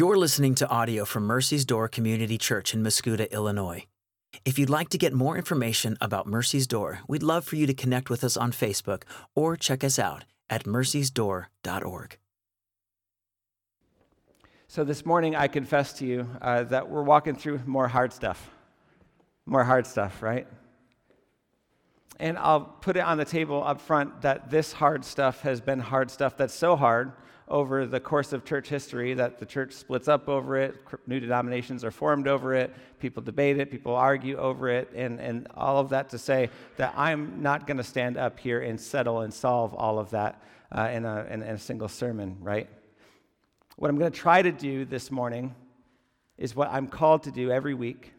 You're listening to audio from Mercy's Door Community Church in Mascoutah, Illinois. If you'd like to get more information about Mercy's Door, we'd love for you to connect with us on Facebook or check us out at mercysdoor.org. So, this morning, I confess to you uh, that we're walking through more hard stuff. More hard stuff, right? And I'll put it on the table up front that this hard stuff has been hard stuff that's so hard over the course of church history that the church splits up over it, new denominations are formed over it, people debate it, people argue over it, and, and all of that to say that I'm not going to stand up here and settle and solve all of that uh, in, a, in, in a single sermon, right? What I'm going to try to do this morning is what I'm called to do every week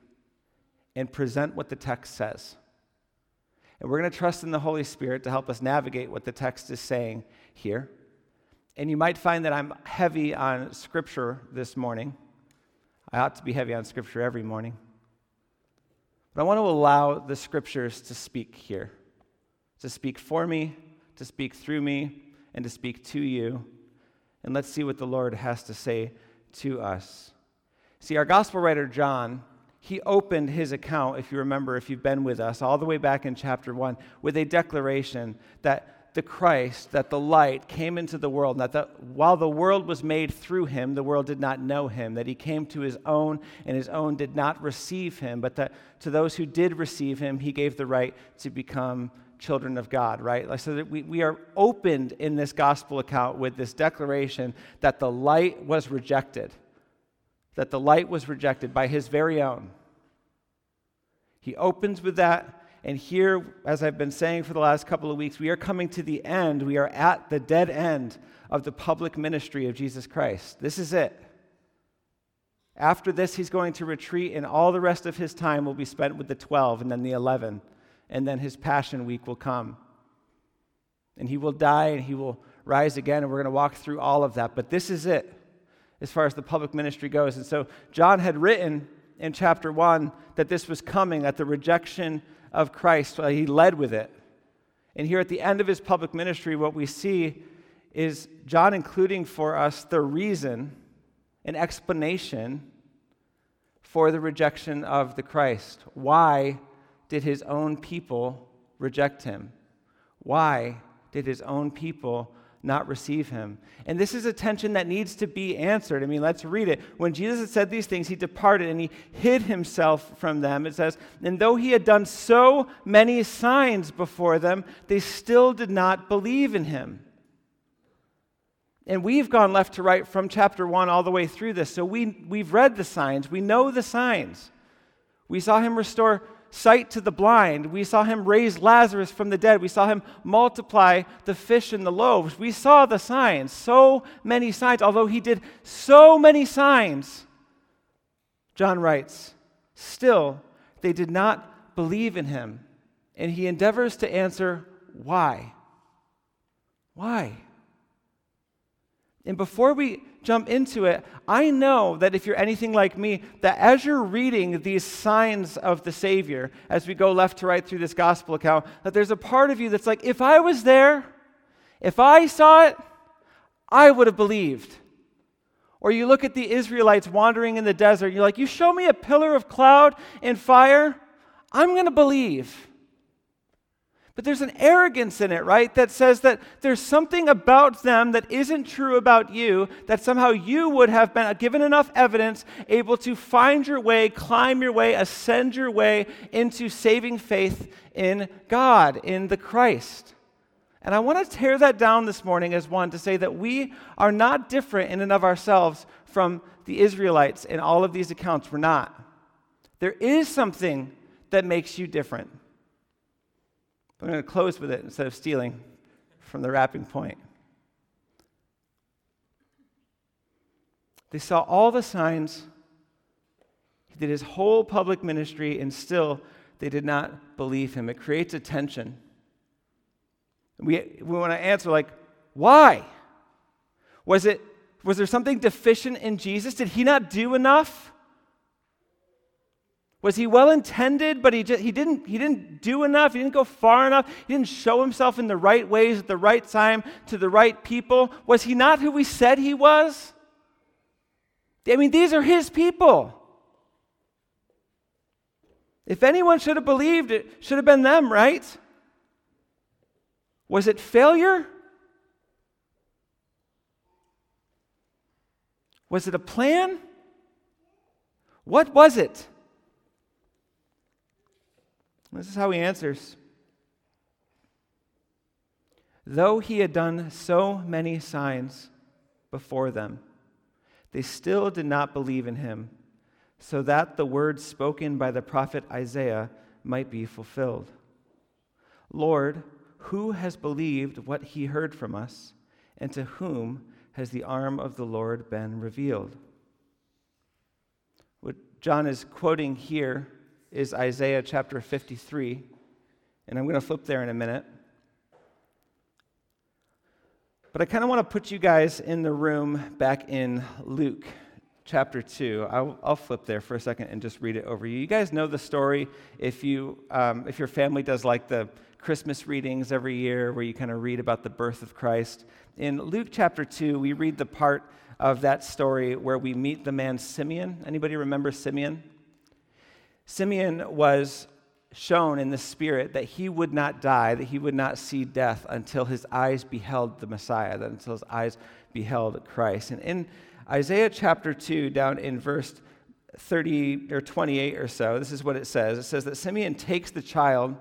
and present what the text says. And we're going to trust in the Holy Spirit to help us navigate what the text is saying here. And you might find that I'm heavy on Scripture this morning. I ought to be heavy on Scripture every morning. But I want to allow the Scriptures to speak here, to speak for me, to speak through me, and to speak to you. And let's see what the Lord has to say to us. See, our gospel writer, John, he opened his account, if you remember, if you've been with us, all the way back in chapter 1, with a declaration that the Christ, that the light came into the world, that the, while the world was made through him, the world did not know him, that he came to his own, and his own did not receive him, but that to those who did receive him, he gave the right to become children of God, right? Like, so that we, we are opened in this gospel account with this declaration that the light was rejected, that the light was rejected by his very own. He opens with that and here, as I've been saying for the last couple of weeks, we are coming to the end. We are at the dead end of the public ministry of Jesus Christ. This is it. After this, he's going to retreat, and all the rest of his time will be spent with the 12 and then the 11. And then his Passion Week will come. And he will die and he will rise again, and we're going to walk through all of that. But this is it as far as the public ministry goes. And so, John had written in chapter 1 that this was coming, that the rejection of Christ. While he led with it. And here at the end of his public ministry, what we see is John including for us the reason, an explanation for the rejection of the Christ. Why did his own people reject him? Why did his own people not receive him. And this is a tension that needs to be answered. I mean, let's read it. When Jesus had said these things, he departed and he hid himself from them. It says, And though he had done so many signs before them, they still did not believe in him. And we've gone left to right from chapter 1 all the way through this. So we, we've read the signs, we know the signs. We saw him restore sight to the blind. We saw him raise Lazarus from the dead. We saw him multiply the fish and the loaves. We saw the signs, so many signs. Although he did so many signs, John writes, still they did not believe in him. And he endeavors to answer why. Why? And before we jump into it, I know that if you're anything like me, that as you're reading these signs of the Savior, as we go left to right through this gospel account, that there's a part of you that's like, if I was there, if I saw it, I would have believed. Or you look at the Israelites wandering in the desert, you're like, you show me a pillar of cloud and fire, I'm going to believe. But there's an arrogance in it, right? That says that there's something about them that isn't true about you, that somehow you would have been uh, given enough evidence, able to find your way, climb your way, ascend your way into saving faith in God, in the Christ. And I want to tear that down this morning as one to say that we are not different in and of ourselves from the Israelites in all of these accounts. We're not. There is something that makes you different. I'm going to close with it instead of stealing from the wrapping point. They saw all the signs. He did his whole public ministry, and still they did not believe him. It creates a tension. We, we want to answer, like, why? Was, it, was there something deficient in Jesus? Did he not do enough? Was he well intended, but he, just, he, didn't, he didn't do enough? He didn't go far enough? He didn't show himself in the right ways at the right time to the right people? Was he not who we said he was? I mean, these are his people. If anyone should have believed, it should have been them, right? Was it failure? Was it a plan? What was it? This is how he answers. Though he had done so many signs before them, they still did not believe in him, so that the words spoken by the prophet Isaiah might be fulfilled. Lord, who has believed what he heard from us, and to whom has the arm of the Lord been revealed? What John is quoting here is Isaiah chapter 53, and I'm going to flip there in a minute. But I kind of want to put you guys in the room back in Luke chapter 2. I'll, I'll, flip there for a second and just read it over you. You guys know the story if, you, um, if your family does like the Christmas readings every year where you kind of read about the birth of Christ. In Luke chapter 2, we read the part of that story where we meet the man Simeon. Anybody remember Simeon? Simeon was shown in the Spirit that he would not die, that he would not see death until his eyes beheld the Messiah, that until his eyes beheld Christ. And in Isaiah chapter 2, down in verse 30 or 28 or so, this is what it says. It says that Simeon takes the child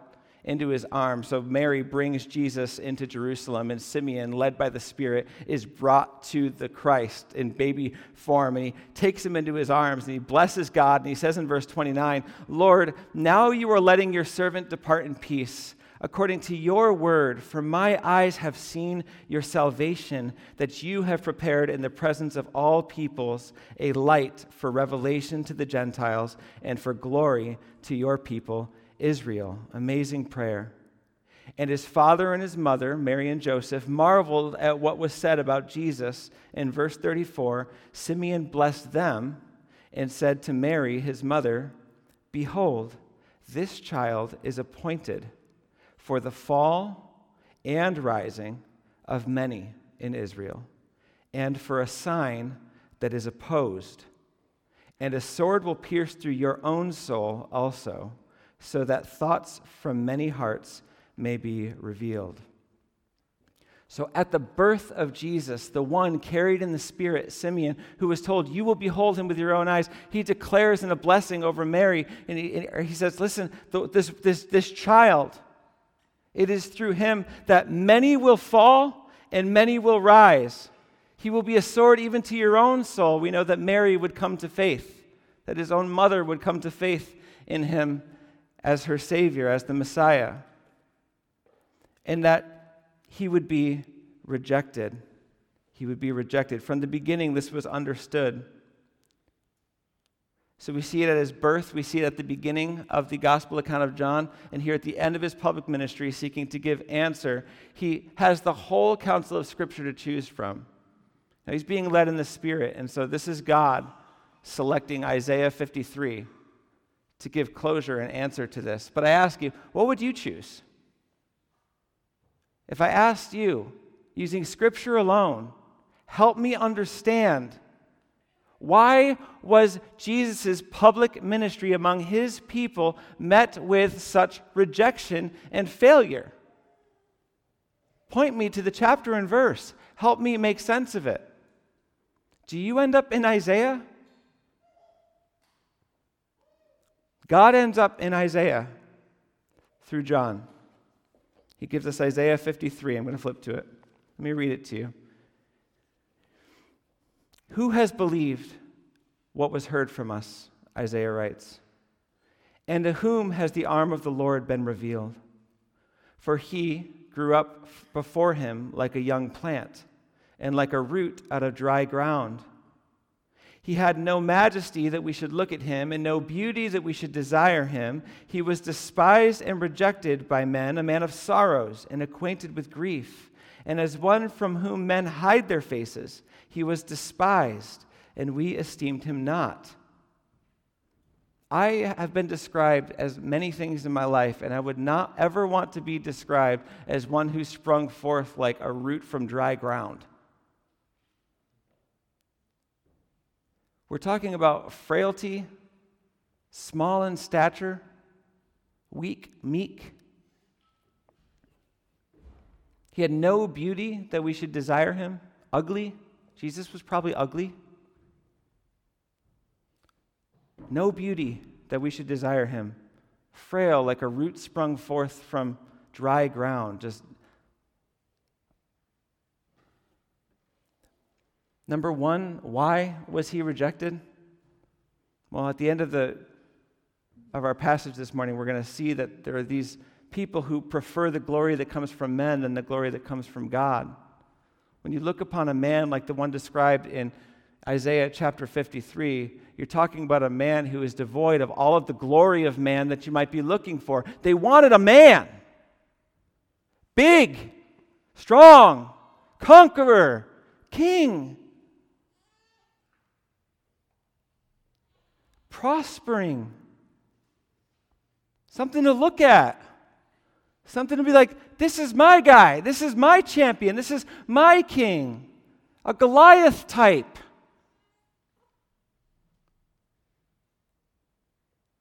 into his arms. So Mary brings Jesus into Jerusalem, and Simeon, led by the Spirit, is brought to the Christ in baby form. And he takes him into his arms and he blesses God. And he says in verse 29, Lord, now you are letting your servant depart in peace. According to your word, for my eyes have seen your salvation, that you have prepared in the presence of all peoples a light for revelation to the Gentiles and for glory to your people Israel. Amazing prayer. And his father and his mother, Mary and Joseph, marveled at what was said about Jesus. In verse 34, Simeon blessed them and said to Mary, his mother, Behold, this child is appointed for the fall and rising of many in Israel, and for a sign that is opposed. And a sword will pierce through your own soul also so that thoughts from many hearts may be revealed. So, at the birth of Jesus, the one carried in the Spirit, Simeon, who was told, You will behold him with your own eyes, he declares in a blessing over Mary. And he, and he says, Listen, this, this, this child, it is through him that many will fall and many will rise. He will be a sword even to your own soul. We know that Mary would come to faith, that his own mother would come to faith in him as her Savior, as the Messiah, and that he would be rejected. He would be rejected. From the beginning, this was understood. So we see it at his birth, we see it at the beginning of the gospel account of John, and here at the end of his public ministry, seeking to give answer, he has the whole counsel of Scripture to choose from. Now he's being led in the Spirit, and so this is God selecting Isaiah 53 to give closure and answer to this. But I ask you, what would you choose? If I asked you, using Scripture alone, help me understand why was Jesus' public ministry among his people met with such rejection and failure? Point me to the chapter and verse. Help me make sense of it. Do you end up in Isaiah? God ends up in Isaiah through John. He gives us Isaiah 53. I'm going to flip to it. Let me read it to you. Who has believed what was heard from us? Isaiah writes. And to whom has the arm of the Lord been revealed? For he grew up before him like a young plant, and like a root out of dry ground. He had no majesty that we should look at him, and no beauty that we should desire him. He was despised and rejected by men, a man of sorrows and acquainted with grief. And as one from whom men hide their faces, he was despised, and we esteemed him not. I have been described as many things in my life, and I would not ever want to be described as one who sprung forth like a root from dry ground. We're talking about frailty, small in stature, weak, meek. He had no beauty that we should desire him, ugly. Jesus was probably ugly. No beauty that we should desire him, frail like a root sprung forth from dry ground, just Number one, why was he rejected? Well, at the end of, the, of our passage this morning, we're going to see that there are these people who prefer the glory that comes from men than the glory that comes from God. When you look upon a man like the one described in Isaiah chapter 53, you're talking about a man who is devoid of all of the glory of man that you might be looking for. They wanted a man, big, strong, conqueror, king. Prospering. Something to look at. Something to be like, this is my guy. This is my champion. This is my king. A Goliath type.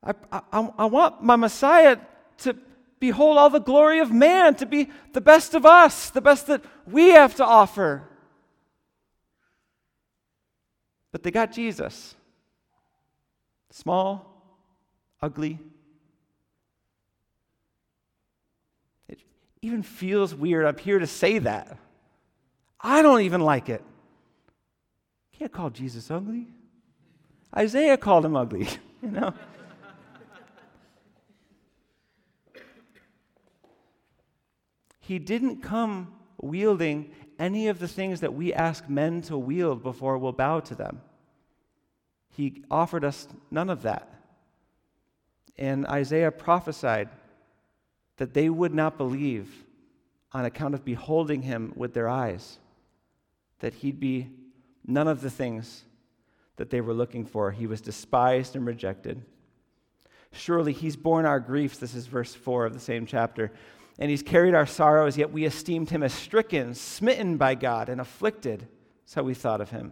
I, I, I want my Messiah to behold all the glory of man, to be the best of us, the best that we have to offer. But they got Jesus. Small, ugly. It even feels weird up here to say that. I don't even like it. Can't call Jesus ugly. Isaiah called him ugly, you know. he didn't come wielding any of the things that we ask men to wield before we'll bow to them. He offered us none of that. And Isaiah prophesied that they would not believe on account of beholding him with their eyes, that he'd be none of the things that they were looking for. He was despised and rejected. Surely he's borne our griefs. This is verse 4 of the same chapter. And he's carried our sorrows, yet we esteemed him as stricken, smitten by God, and afflicted. That's how we thought of him.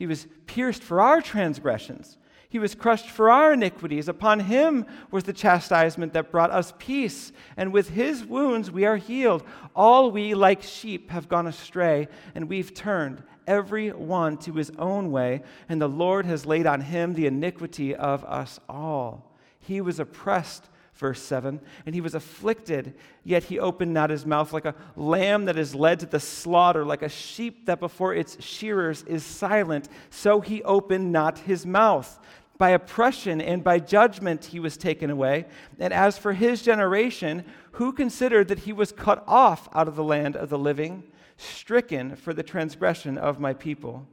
He was pierced for our transgressions. He was crushed for our iniquities. Upon him was the chastisement that brought us peace, and with his wounds we are healed. All we, like sheep, have gone astray, and we've turned every one to his own way, and the Lord has laid on him the iniquity of us all. He was oppressed verse 7. And he was afflicted, yet he opened not his mouth, like a lamb that is led to the slaughter, like a sheep that before its shearers is silent. So he opened not his mouth. By oppression and by judgment he was taken away. And as for his generation, who considered that he was cut off out of the land of the living, stricken for the transgression of my people?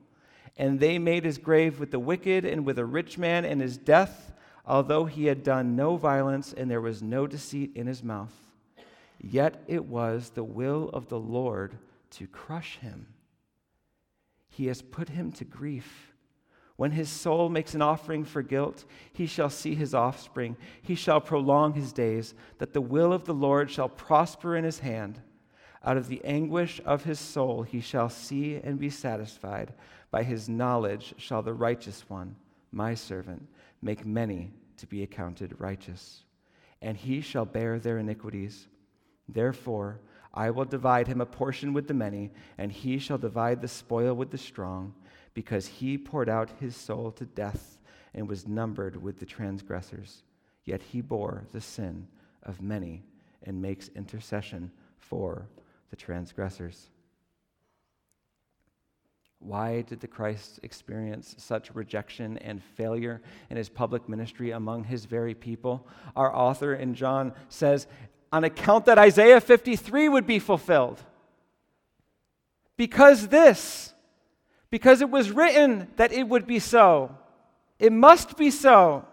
And they made his grave with the wicked and with a rich man, and his death although he had done no violence and there was no deceit in his mouth. Yet it was the will of the Lord to crush him. He has put him to grief. When his soul makes an offering for guilt, he shall see his offspring. He shall prolong his days, that the will of the Lord shall prosper in his hand. Out of the anguish of his soul he shall see and be satisfied. By his knowledge shall the righteous one, my servant, make many to be accounted righteous, and he shall bear their iniquities. Therefore, I will divide him a portion with the many, and he shall divide the spoil with the strong, because he poured out his soul to death and was numbered with the transgressors. Yet he bore the sin of many and makes intercession for the transgressors. Why did the Christ experience such rejection and failure in his public ministry among his very people? Our author in John says, on account that Isaiah 53 would be fulfilled. Because this, because it was written that it would be so. It must be so.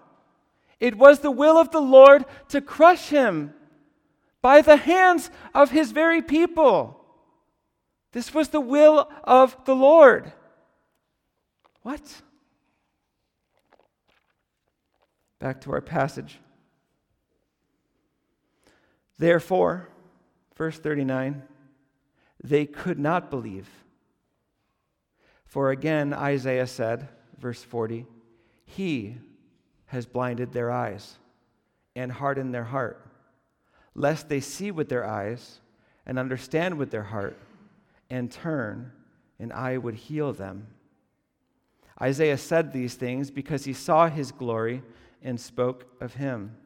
It was the will of the Lord to crush him by the hands of his very people. This was the will of the Lord. What? Back to our passage. Therefore, verse 39, they could not believe. For again, Isaiah said, verse 40, He has blinded their eyes and hardened their heart, lest they see with their eyes and understand with their heart and turn, and I would heal them. Isaiah said these things because he saw his glory and spoke of him.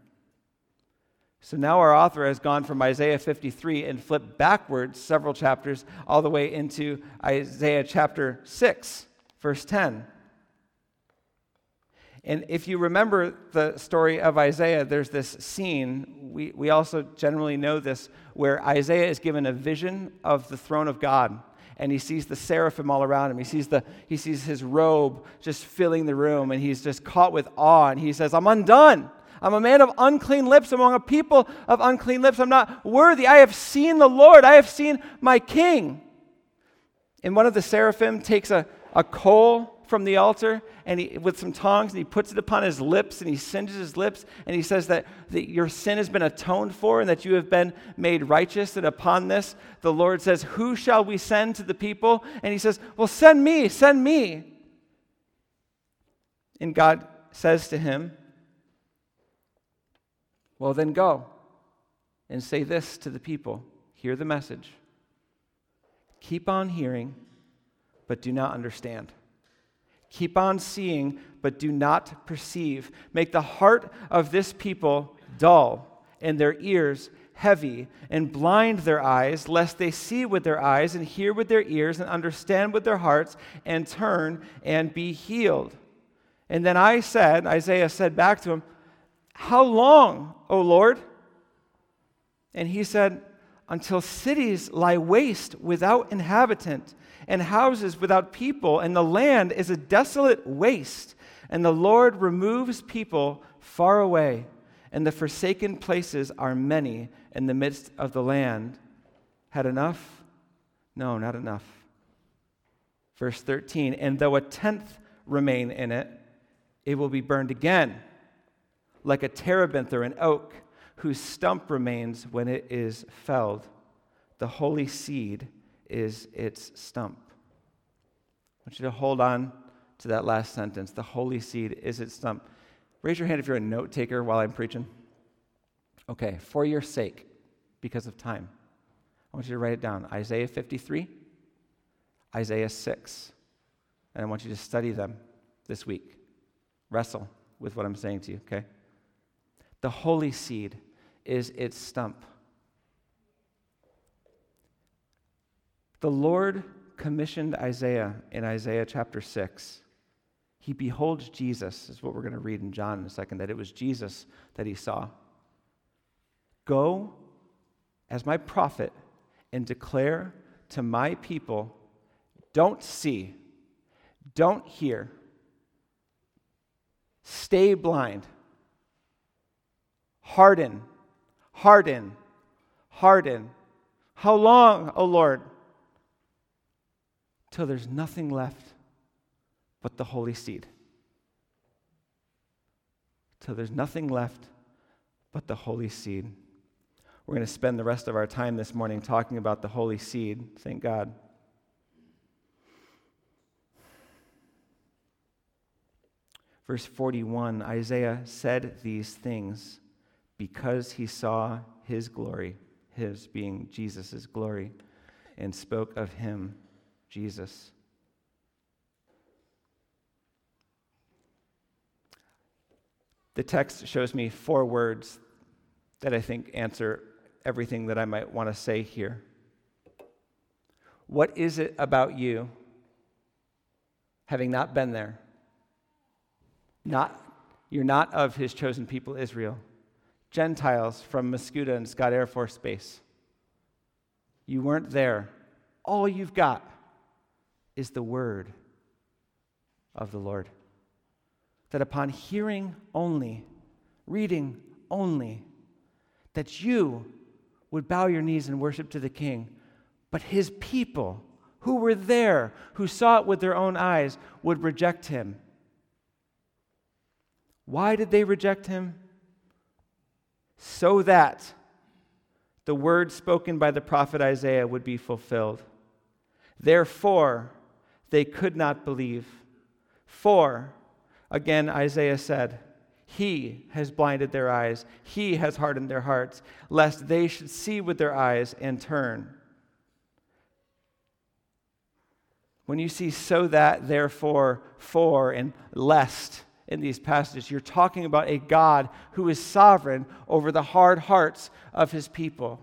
So now our author has gone from Isaiah 53 and flipped backwards several chapters all the way into Isaiah chapter 6, verse 10. And if you remember the story of Isaiah, there's this scene, we, we also generally know this, where Isaiah is given a vision of the throne of God. And he sees the seraphim all around him. He sees, the, he sees his robe just filling the room, and he's just caught with awe. And he says, I'm undone. I'm a man of unclean lips among a people of unclean lips. I'm not worthy. I have seen the Lord. I have seen my king. And one of the seraphim takes a, a coal from the altar and he, with some tongs and he puts it upon his lips and he singes his lips and he says that, that your sin has been atoned for and that you have been made righteous. And upon this, the Lord says, Who shall we send to the people? And he says, Well, send me, send me. And God says to him, well, then go and say this to the people hear the message. Keep on hearing, but do not understand. Keep on seeing, but do not perceive. Make the heart of this people dull and their ears heavy, and blind their eyes, lest they see with their eyes and hear with their ears and understand with their hearts and turn and be healed. And then I said, Isaiah said back to him, how long, O Lord? And he said, Until cities lie waste without inhabitant, and houses without people, and the land is a desolate waste, and the Lord removes people far away, and the forsaken places are many in the midst of the land. Had enough? No, not enough. Verse 13, and though a tenth remain in it, it will be burned again like a terebinth or an oak whose stump remains when it is felled. The holy seed is its stump. I want you to hold on to that last sentence. The holy seed is its stump. Raise your hand if you're a note taker while I'm preaching. Okay, for your sake, because of time, I want you to write it down Isaiah 53, Isaiah 6. And I want you to study them this week. Wrestle with what I'm saying to you, okay? The holy seed is its stump. The Lord commissioned Isaiah in Isaiah chapter 6. He beholds Jesus, is what we're going to read in John in a second, that it was Jesus that he saw. Go as my prophet and declare to my people don't see, don't hear, stay blind Harden, harden, harden. How long, O Lord? Till there's nothing left but the holy seed. Till there's nothing left but the holy seed. We're going to spend the rest of our time this morning talking about the holy seed. Thank God. Verse 41 Isaiah said these things because he saw his glory, his being Jesus' glory, and spoke of him, Jesus. The text shows me four words that I think answer everything that I might want to say here. What is it about you, having not been there? Not, you're not of his chosen people, Israel. Gentiles from Mascoutah and Scott Air Force Base. You weren't there. All you've got is the word of the Lord. That upon hearing only, reading only, that you would bow your knees and worship to the King, but his people who were there, who saw it with their own eyes, would reject him. Why did they reject him? so that the word spoken by the prophet Isaiah would be fulfilled. Therefore, they could not believe, For, again, Isaiah said, He has blinded their eyes, He has hardened their hearts, lest they should see with their eyes and turn. When you see so that, therefore, for, and lest in these passages, you're talking about a God who is sovereign over the hard hearts of his people.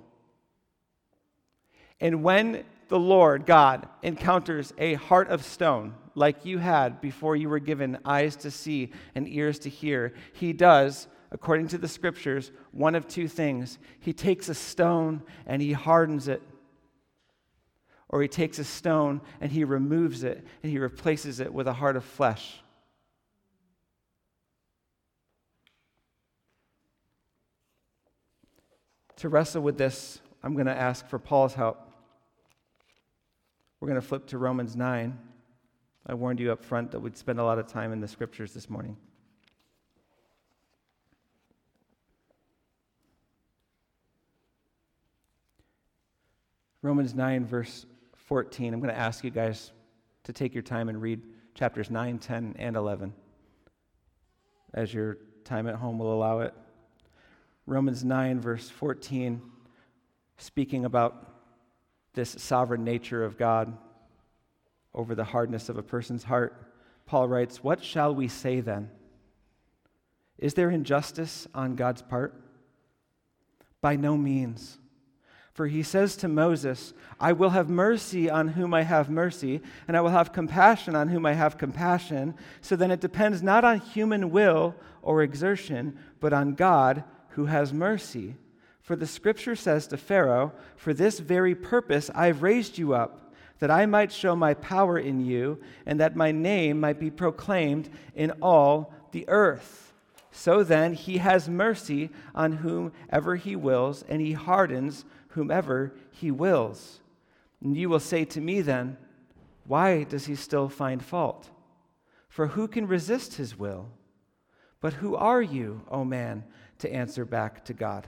And when the Lord God encounters a heart of stone, like you had before you were given eyes to see and ears to hear, he does, according to the scriptures, one of two things. He takes a stone and he hardens it. Or he takes a stone and he removes it and he replaces it with a heart of flesh. To wrestle with this, I'm going to ask for Paul's help. We're going to flip to Romans 9. I warned you up front that we'd spend a lot of time in the scriptures this morning. Romans 9, verse 14. I'm going to ask you guys to take your time and read chapters 9, 10, and 11 as your time at home will allow it. Romans 9, verse 14, speaking about this sovereign nature of God over the hardness of a person's heart, Paul writes, What shall we say then? Is there injustice on God's part? By no means. For he says to Moses, I will have mercy on whom I have mercy, and I will have compassion on whom I have compassion. So then it depends not on human will or exertion, but on God who has mercy. For the scripture says to Pharaoh, For this very purpose I've raised you up that I might show my power in you, and that my name might be proclaimed in all the earth. So then, he has mercy on whomever he wills, and he hardens whomever he wills. And you will say to me then, Why does he still find fault? For who can resist his will? But who are you, O man, to answer back to God?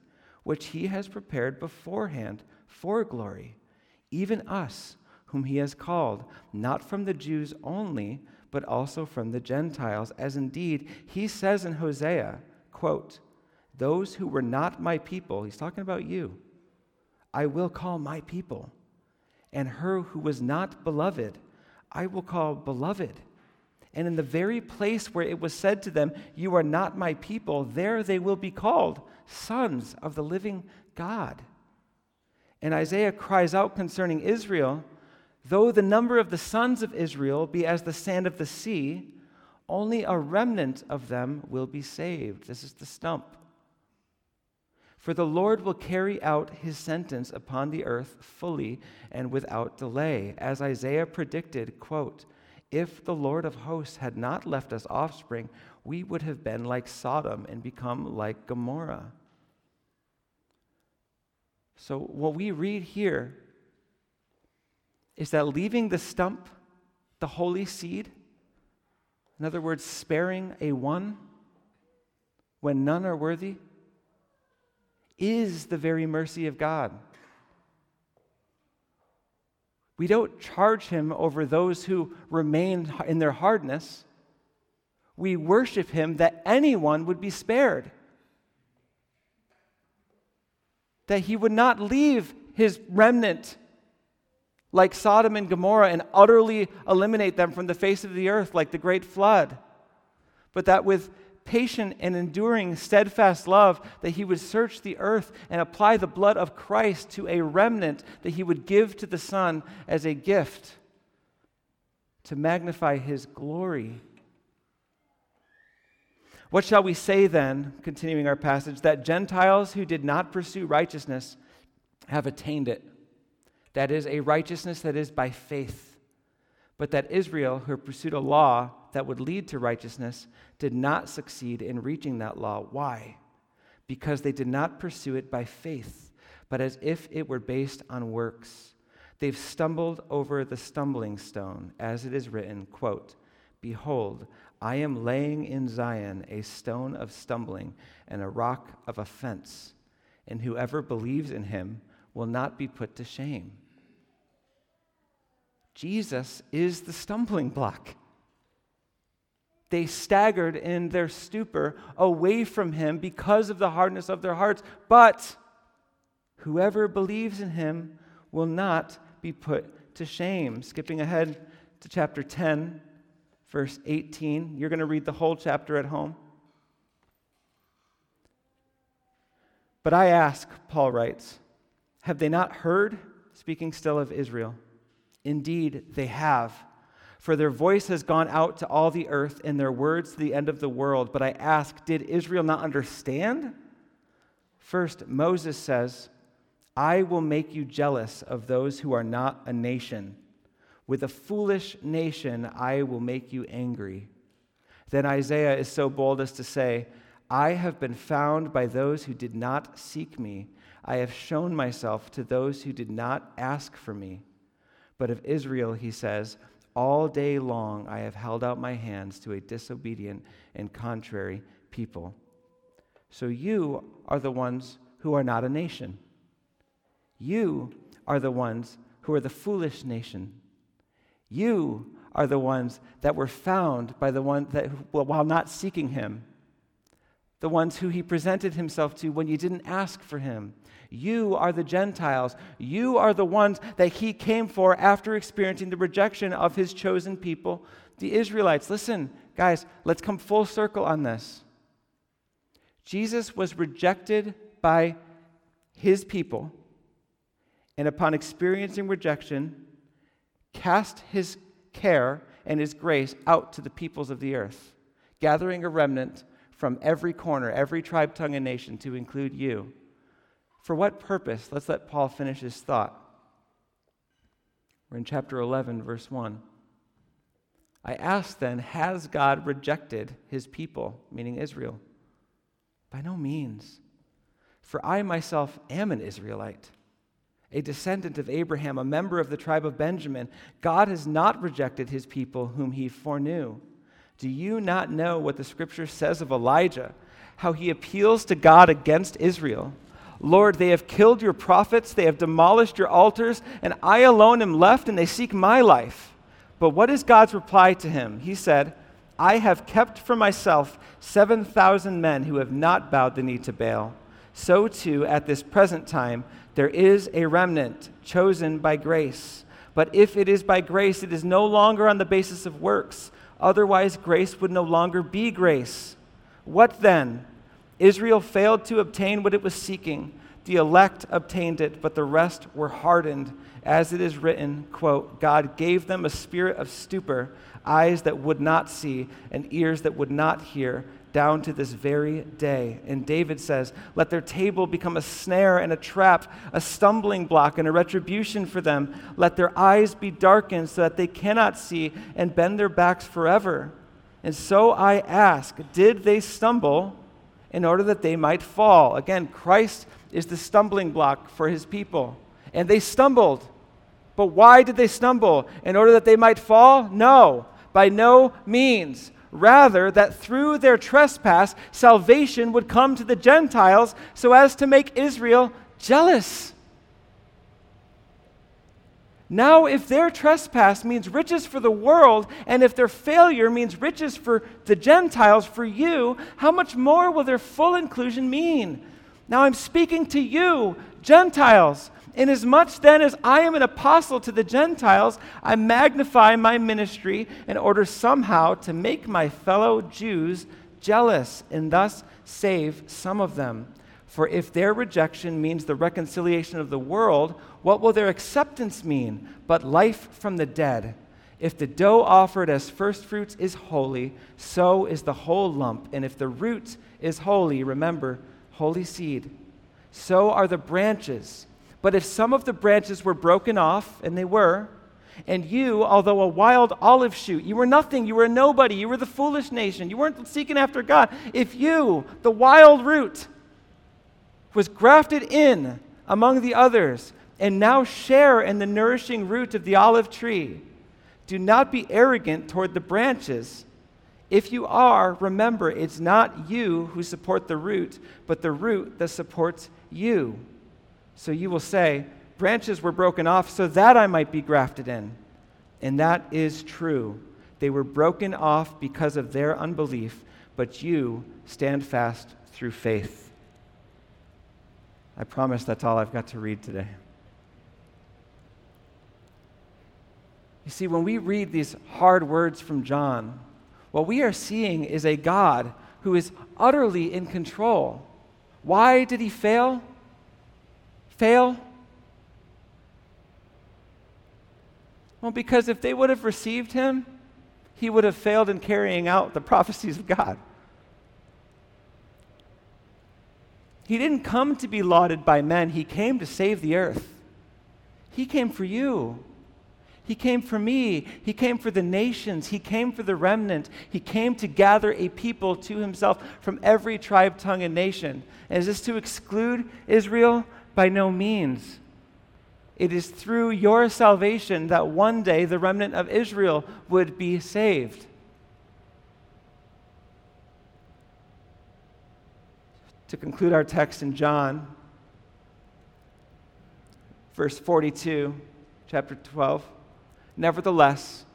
which he has prepared beforehand for glory, even us? whom he has called, not from the Jews only, but also from the Gentiles, as indeed he says in Hosea, quote, those who were not my people, he's talking about you, I will call my people, and her who was not beloved, I will call beloved. And in the very place where it was said to them, You are not my people, there they will be called sons of the living God. And Isaiah cries out concerning Israel Though the number of the sons of Israel be as the sand of the sea, only a remnant of them will be saved. This is the stump. For the Lord will carry out his sentence upon the earth fully and without delay. As Isaiah predicted, quote, if the Lord of hosts had not left us offspring, we would have been like Sodom and become like Gomorrah. So, what we read here is that leaving the stump, the holy seed, in other words, sparing a one when none are worthy, is the very mercy of God. We don't charge him over those who remain in their hardness. We worship him that anyone would be spared. That he would not leave his remnant like Sodom and Gomorrah and utterly eliminate them from the face of the earth like the great flood. But that with patient and enduring steadfast love that he would search the earth and apply the blood of Christ to a remnant that he would give to the Son as a gift to magnify his glory. What shall we say then, continuing our passage, that Gentiles who did not pursue righteousness have attained it? That is a righteousness that is by faith. But that Israel, who pursued a law that would lead to righteousness did not succeed in reaching that law. Why? Because they did not pursue it by faith, but as if it were based on works. They've stumbled over the stumbling stone, as it is written, quote, Behold, I am laying in Zion a stone of stumbling and a rock of offense, and whoever believes in him will not be put to shame. Jesus is the stumbling block. They staggered in their stupor away from him because of the hardness of their hearts. But whoever believes in him will not be put to shame. Skipping ahead to chapter 10, verse 18. You're going to read the whole chapter at home. But I ask, Paul writes, have they not heard? Speaking still of Israel. Indeed, they have. For their voice has gone out to all the earth, and their words to the end of the world. But I ask, did Israel not understand? First, Moses says, I will make you jealous of those who are not a nation. With a foolish nation, I will make you angry. Then Isaiah is so bold as to say, I have been found by those who did not seek me. I have shown myself to those who did not ask for me. But of Israel, he says, All day long I have held out my hands to a disobedient and contrary people. So you are the ones who are not a nation. You are the ones who are the foolish nation. You are the ones that were found by the one that, while not seeking him, the ones who he presented himself to when you didn't ask for him. You are the Gentiles. You are the ones that he came for after experiencing the rejection of his chosen people, the Israelites. Listen, guys, let's come full circle on this. Jesus was rejected by his people, and upon experiencing rejection, cast his care and his grace out to the peoples of the earth, gathering a remnant from every corner, every tribe, tongue, and nation to include you. For what purpose? Let's let Paul finish his thought. We're in chapter 11, verse 1. I ask then, has God rejected his people, meaning Israel? By no means. For I myself am an Israelite, a descendant of Abraham, a member of the tribe of Benjamin. God has not rejected his people whom he foreknew. Do you not know what the scripture says of Elijah, how he appeals to God against Israel? Lord, they have killed your prophets, they have demolished your altars, and I alone am left, and they seek my life. But what is God's reply to him? He said, I have kept for myself 7,000 men who have not bowed the knee to Baal. So too, at this present time, there is a remnant chosen by grace. But if it is by grace, it is no longer on the basis of works. Otherwise, grace would no longer be grace. What then? Israel failed to obtain what it was seeking. The elect obtained it, but the rest were hardened. As it is written, quote, God gave them a spirit of stupor, eyes that would not see, and ears that would not hear, down to this very day. And David says, Let their table become a snare and a trap, a stumbling block and a retribution for them. Let their eyes be darkened so that they cannot see and bend their backs forever. And so I ask, did they stumble? in order that they might fall. Again, Christ is the stumbling block for his people. And they stumbled. But why did they stumble? In order that they might fall? No, by no means. Rather, that through their trespass, salvation would come to the Gentiles so as to make Israel jealous. Now, if their trespass means riches for the world, and if their failure means riches for the Gentiles, for you, how much more will their full inclusion mean? Now, I'm speaking to you, Gentiles. Inasmuch then as I am an apostle to the Gentiles, I magnify my ministry in order somehow to make my fellow Jews jealous and thus save some of them. For if their rejection means the reconciliation of the world, what will their acceptance mean but life from the dead? If the dough offered as firstfruits is holy, so is the whole lump. And if the root is holy, remember, holy seed, so are the branches. But if some of the branches were broken off, and they were, And you, although a wild olive shoot, you were nothing, you were a nobody, you were the foolish nation, you weren't seeking after God. If you, the wild root, was grafted in among the others, and now share in the nourishing root of the olive tree, do not be arrogant toward the branches. If you are, remember it's not you who support the root, but the root that supports you. So you will say, Branches were broken off so that I might be grafted in. And that is true. They were broken off because of their unbelief, but you stand fast through faith. I promise that's all I've got to read today. You see, when we read these hard words from John, what we are seeing is a God who is utterly in control. Why did he fail? Fail? Well, because if they would have received him, he would have failed in carrying out the prophecies of God. He didn't come to be lauded by men, he came to save the earth. He came for you. He came for me. He came for the nations. He came for the remnant. He came to gather a people to himself from every tribe, tongue, and nation. And is this to exclude Israel? By no means. It is through your salvation that one day the remnant of Israel would be saved. To conclude our text in John, verse 42, chapter 12. Nevertheless,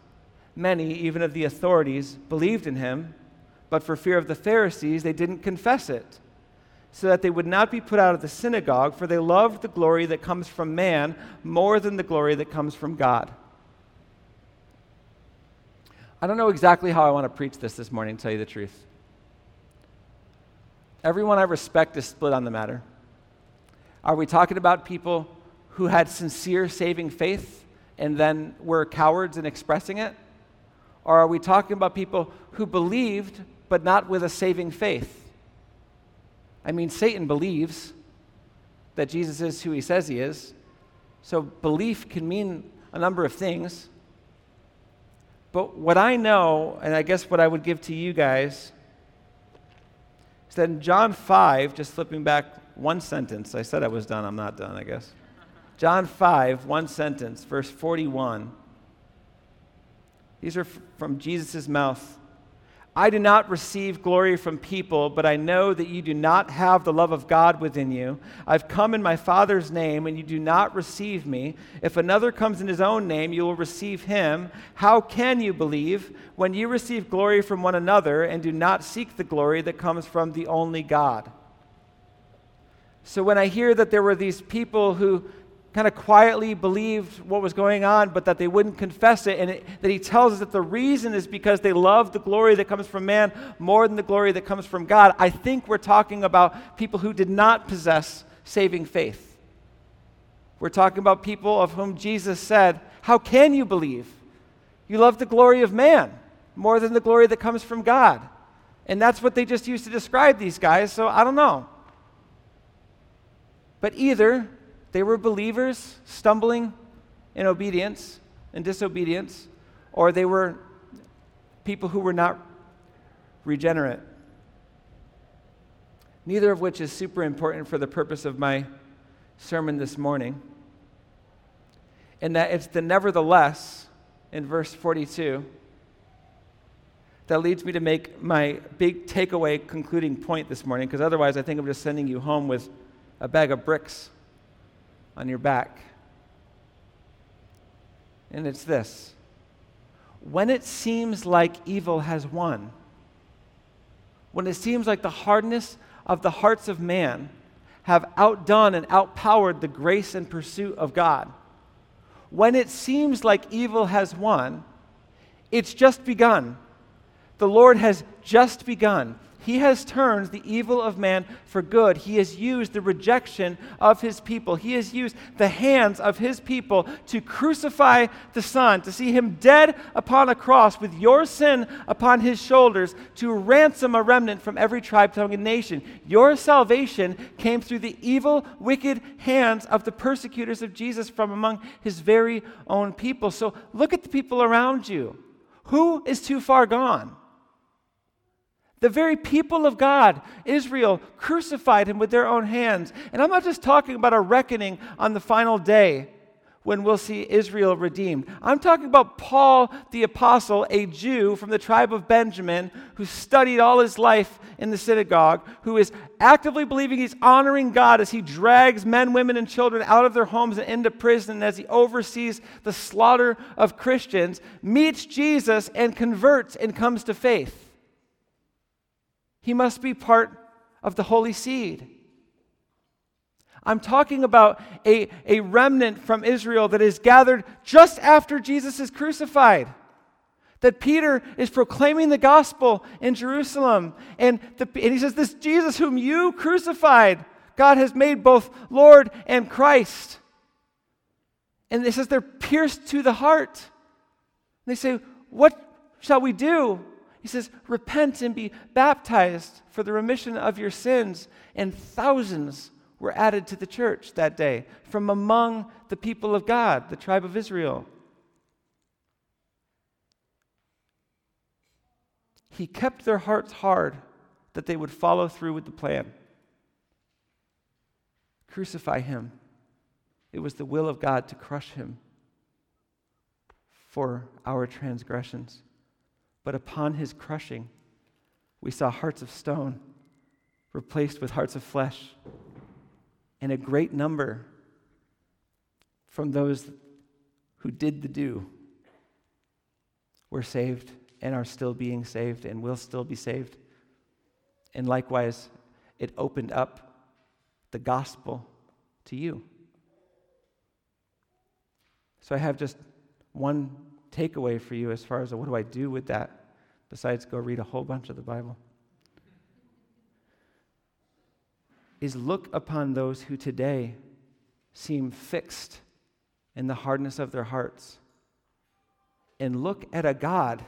many, even of the authorities, believed in him, but for fear of the Pharisees, they didn't confess it so that they would not be put out of the synagogue, for they loved the glory that comes from man more than the glory that comes from God. I don't know exactly how I want to preach this this morning, to tell you the truth. Everyone I respect is split on the matter. Are we talking about people who had sincere saving faith and then were cowards in expressing it? Or are we talking about people who believed but not with a saving faith? I mean, Satan believes that Jesus is who he says he is. So belief can mean a number of things. But what I know, and I guess what I would give to you guys, is that in John 5, just flipping back one sentence, I said I was done, I'm not done, I guess. John 5, one sentence, verse 41. These are from Jesus' mouth. I do not receive glory from people, but I know that you do not have the love of God within you. I've come in my Father's name, and you do not receive me. If another comes in his own name, you will receive him. How can you believe when you receive glory from one another and do not seek the glory that comes from the only God? So when I hear that there were these people who kind of quietly believed what was going on, but that they wouldn't confess it. And it, that he tells us that the reason is because they love the glory that comes from man more than the glory that comes from God. I think we're talking about people who did not possess saving faith. We're talking about people of whom Jesus said, How can you believe? You love the glory of man more than the glory that comes from God. And that's what they just used to describe these guys, so I don't know. But either they were believers stumbling in obedience and disobedience, or they were people who were not regenerate. Neither of which is super important for the purpose of my sermon this morning. And that it's the nevertheless in verse 42 that leads me to make my big takeaway concluding point this morning, because otherwise I think I'm just sending you home with a bag of bricks on your back. And it's this when it seems like evil has won, when it seems like the hardness of the hearts of man have outdone and outpowered the grace and pursuit of God, when it seems like evil has won, it's just begun. The Lord has just begun. He has turned the evil of man for good. He has used the rejection of his people. He has used the hands of his people to crucify the Son, to see him dead upon a cross with your sin upon his shoulders, to ransom a remnant from every tribe, tongue, and nation. Your salvation came through the evil, wicked hands of the persecutors of Jesus from among his very own people. So look at the people around you. Who is too far gone? The very people of God, Israel, crucified him with their own hands. And I'm not just talking about a reckoning on the final day when we'll see Israel redeemed. I'm talking about Paul the Apostle, a Jew from the tribe of Benjamin who studied all his life in the synagogue, who is actively believing he's honoring God as he drags men, women, and children out of their homes and into prison, as he oversees the slaughter of Christians, meets Jesus and converts and comes to faith. He must be part of the holy seed. I'm talking about a, a remnant from Israel that is gathered just after Jesus is crucified. That Peter is proclaiming the gospel in Jerusalem. And, the, and he says, This Jesus whom you crucified, God has made both Lord and Christ. And it says they're pierced to the heart. And they say, What shall we do? He says, Repent and be baptized for the remission of your sins. And thousands were added to the church that day from among the people of God, the tribe of Israel. He kept their hearts hard that they would follow through with the plan. Crucify him. It was the will of God to crush him for our transgressions. But upon his crushing, we saw hearts of stone replaced with hearts of flesh, and a great number from those who did the do were saved and are still being saved and will still be saved. And likewise, it opened up the gospel to you. So I have just one takeaway for you as far as what do I do with that, besides go read a whole bunch of the Bible, is look upon those who today seem fixed in the hardness of their hearts and look at a God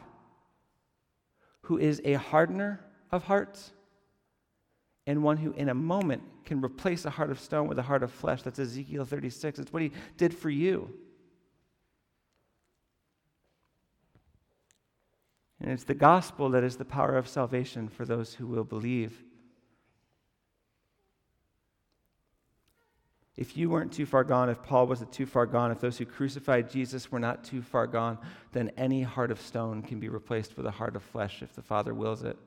who is a hardener of hearts and one who in a moment can replace a heart of stone with a heart of flesh. That's Ezekiel 36. It's what he did for you. And it's the gospel that is the power of salvation for those who will believe. If you weren't too far gone, if Paul wasn't too far gone, if those who crucified Jesus were not too far gone, then any heart of stone can be replaced with a heart of flesh if the Father wills it.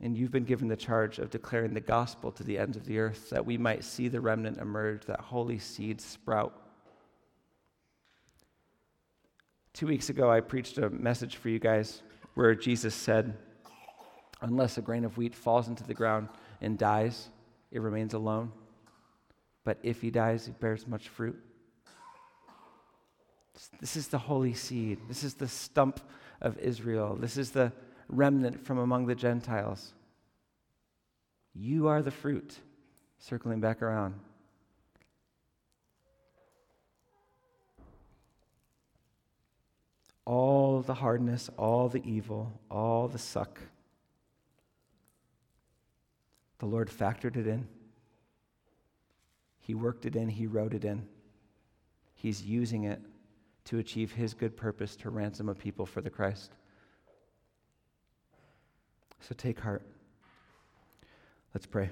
And you've been given the charge of declaring the gospel to the ends of the earth that we might see the remnant emerge, that holy seed sprout. Two weeks ago, I preached a message for you guys where Jesus said, Unless a grain of wheat falls into the ground and dies, it remains alone. But if he dies, he bears much fruit. This is the holy seed. This is the stump of Israel. This is the remnant from among the Gentiles. You are the fruit, circling back around. All the hardness, all the evil, all the suck. The Lord factored it in. He worked it in, He wrote it in. He's using it to achieve His good purpose to ransom a people for the Christ. So take heart. Let's pray.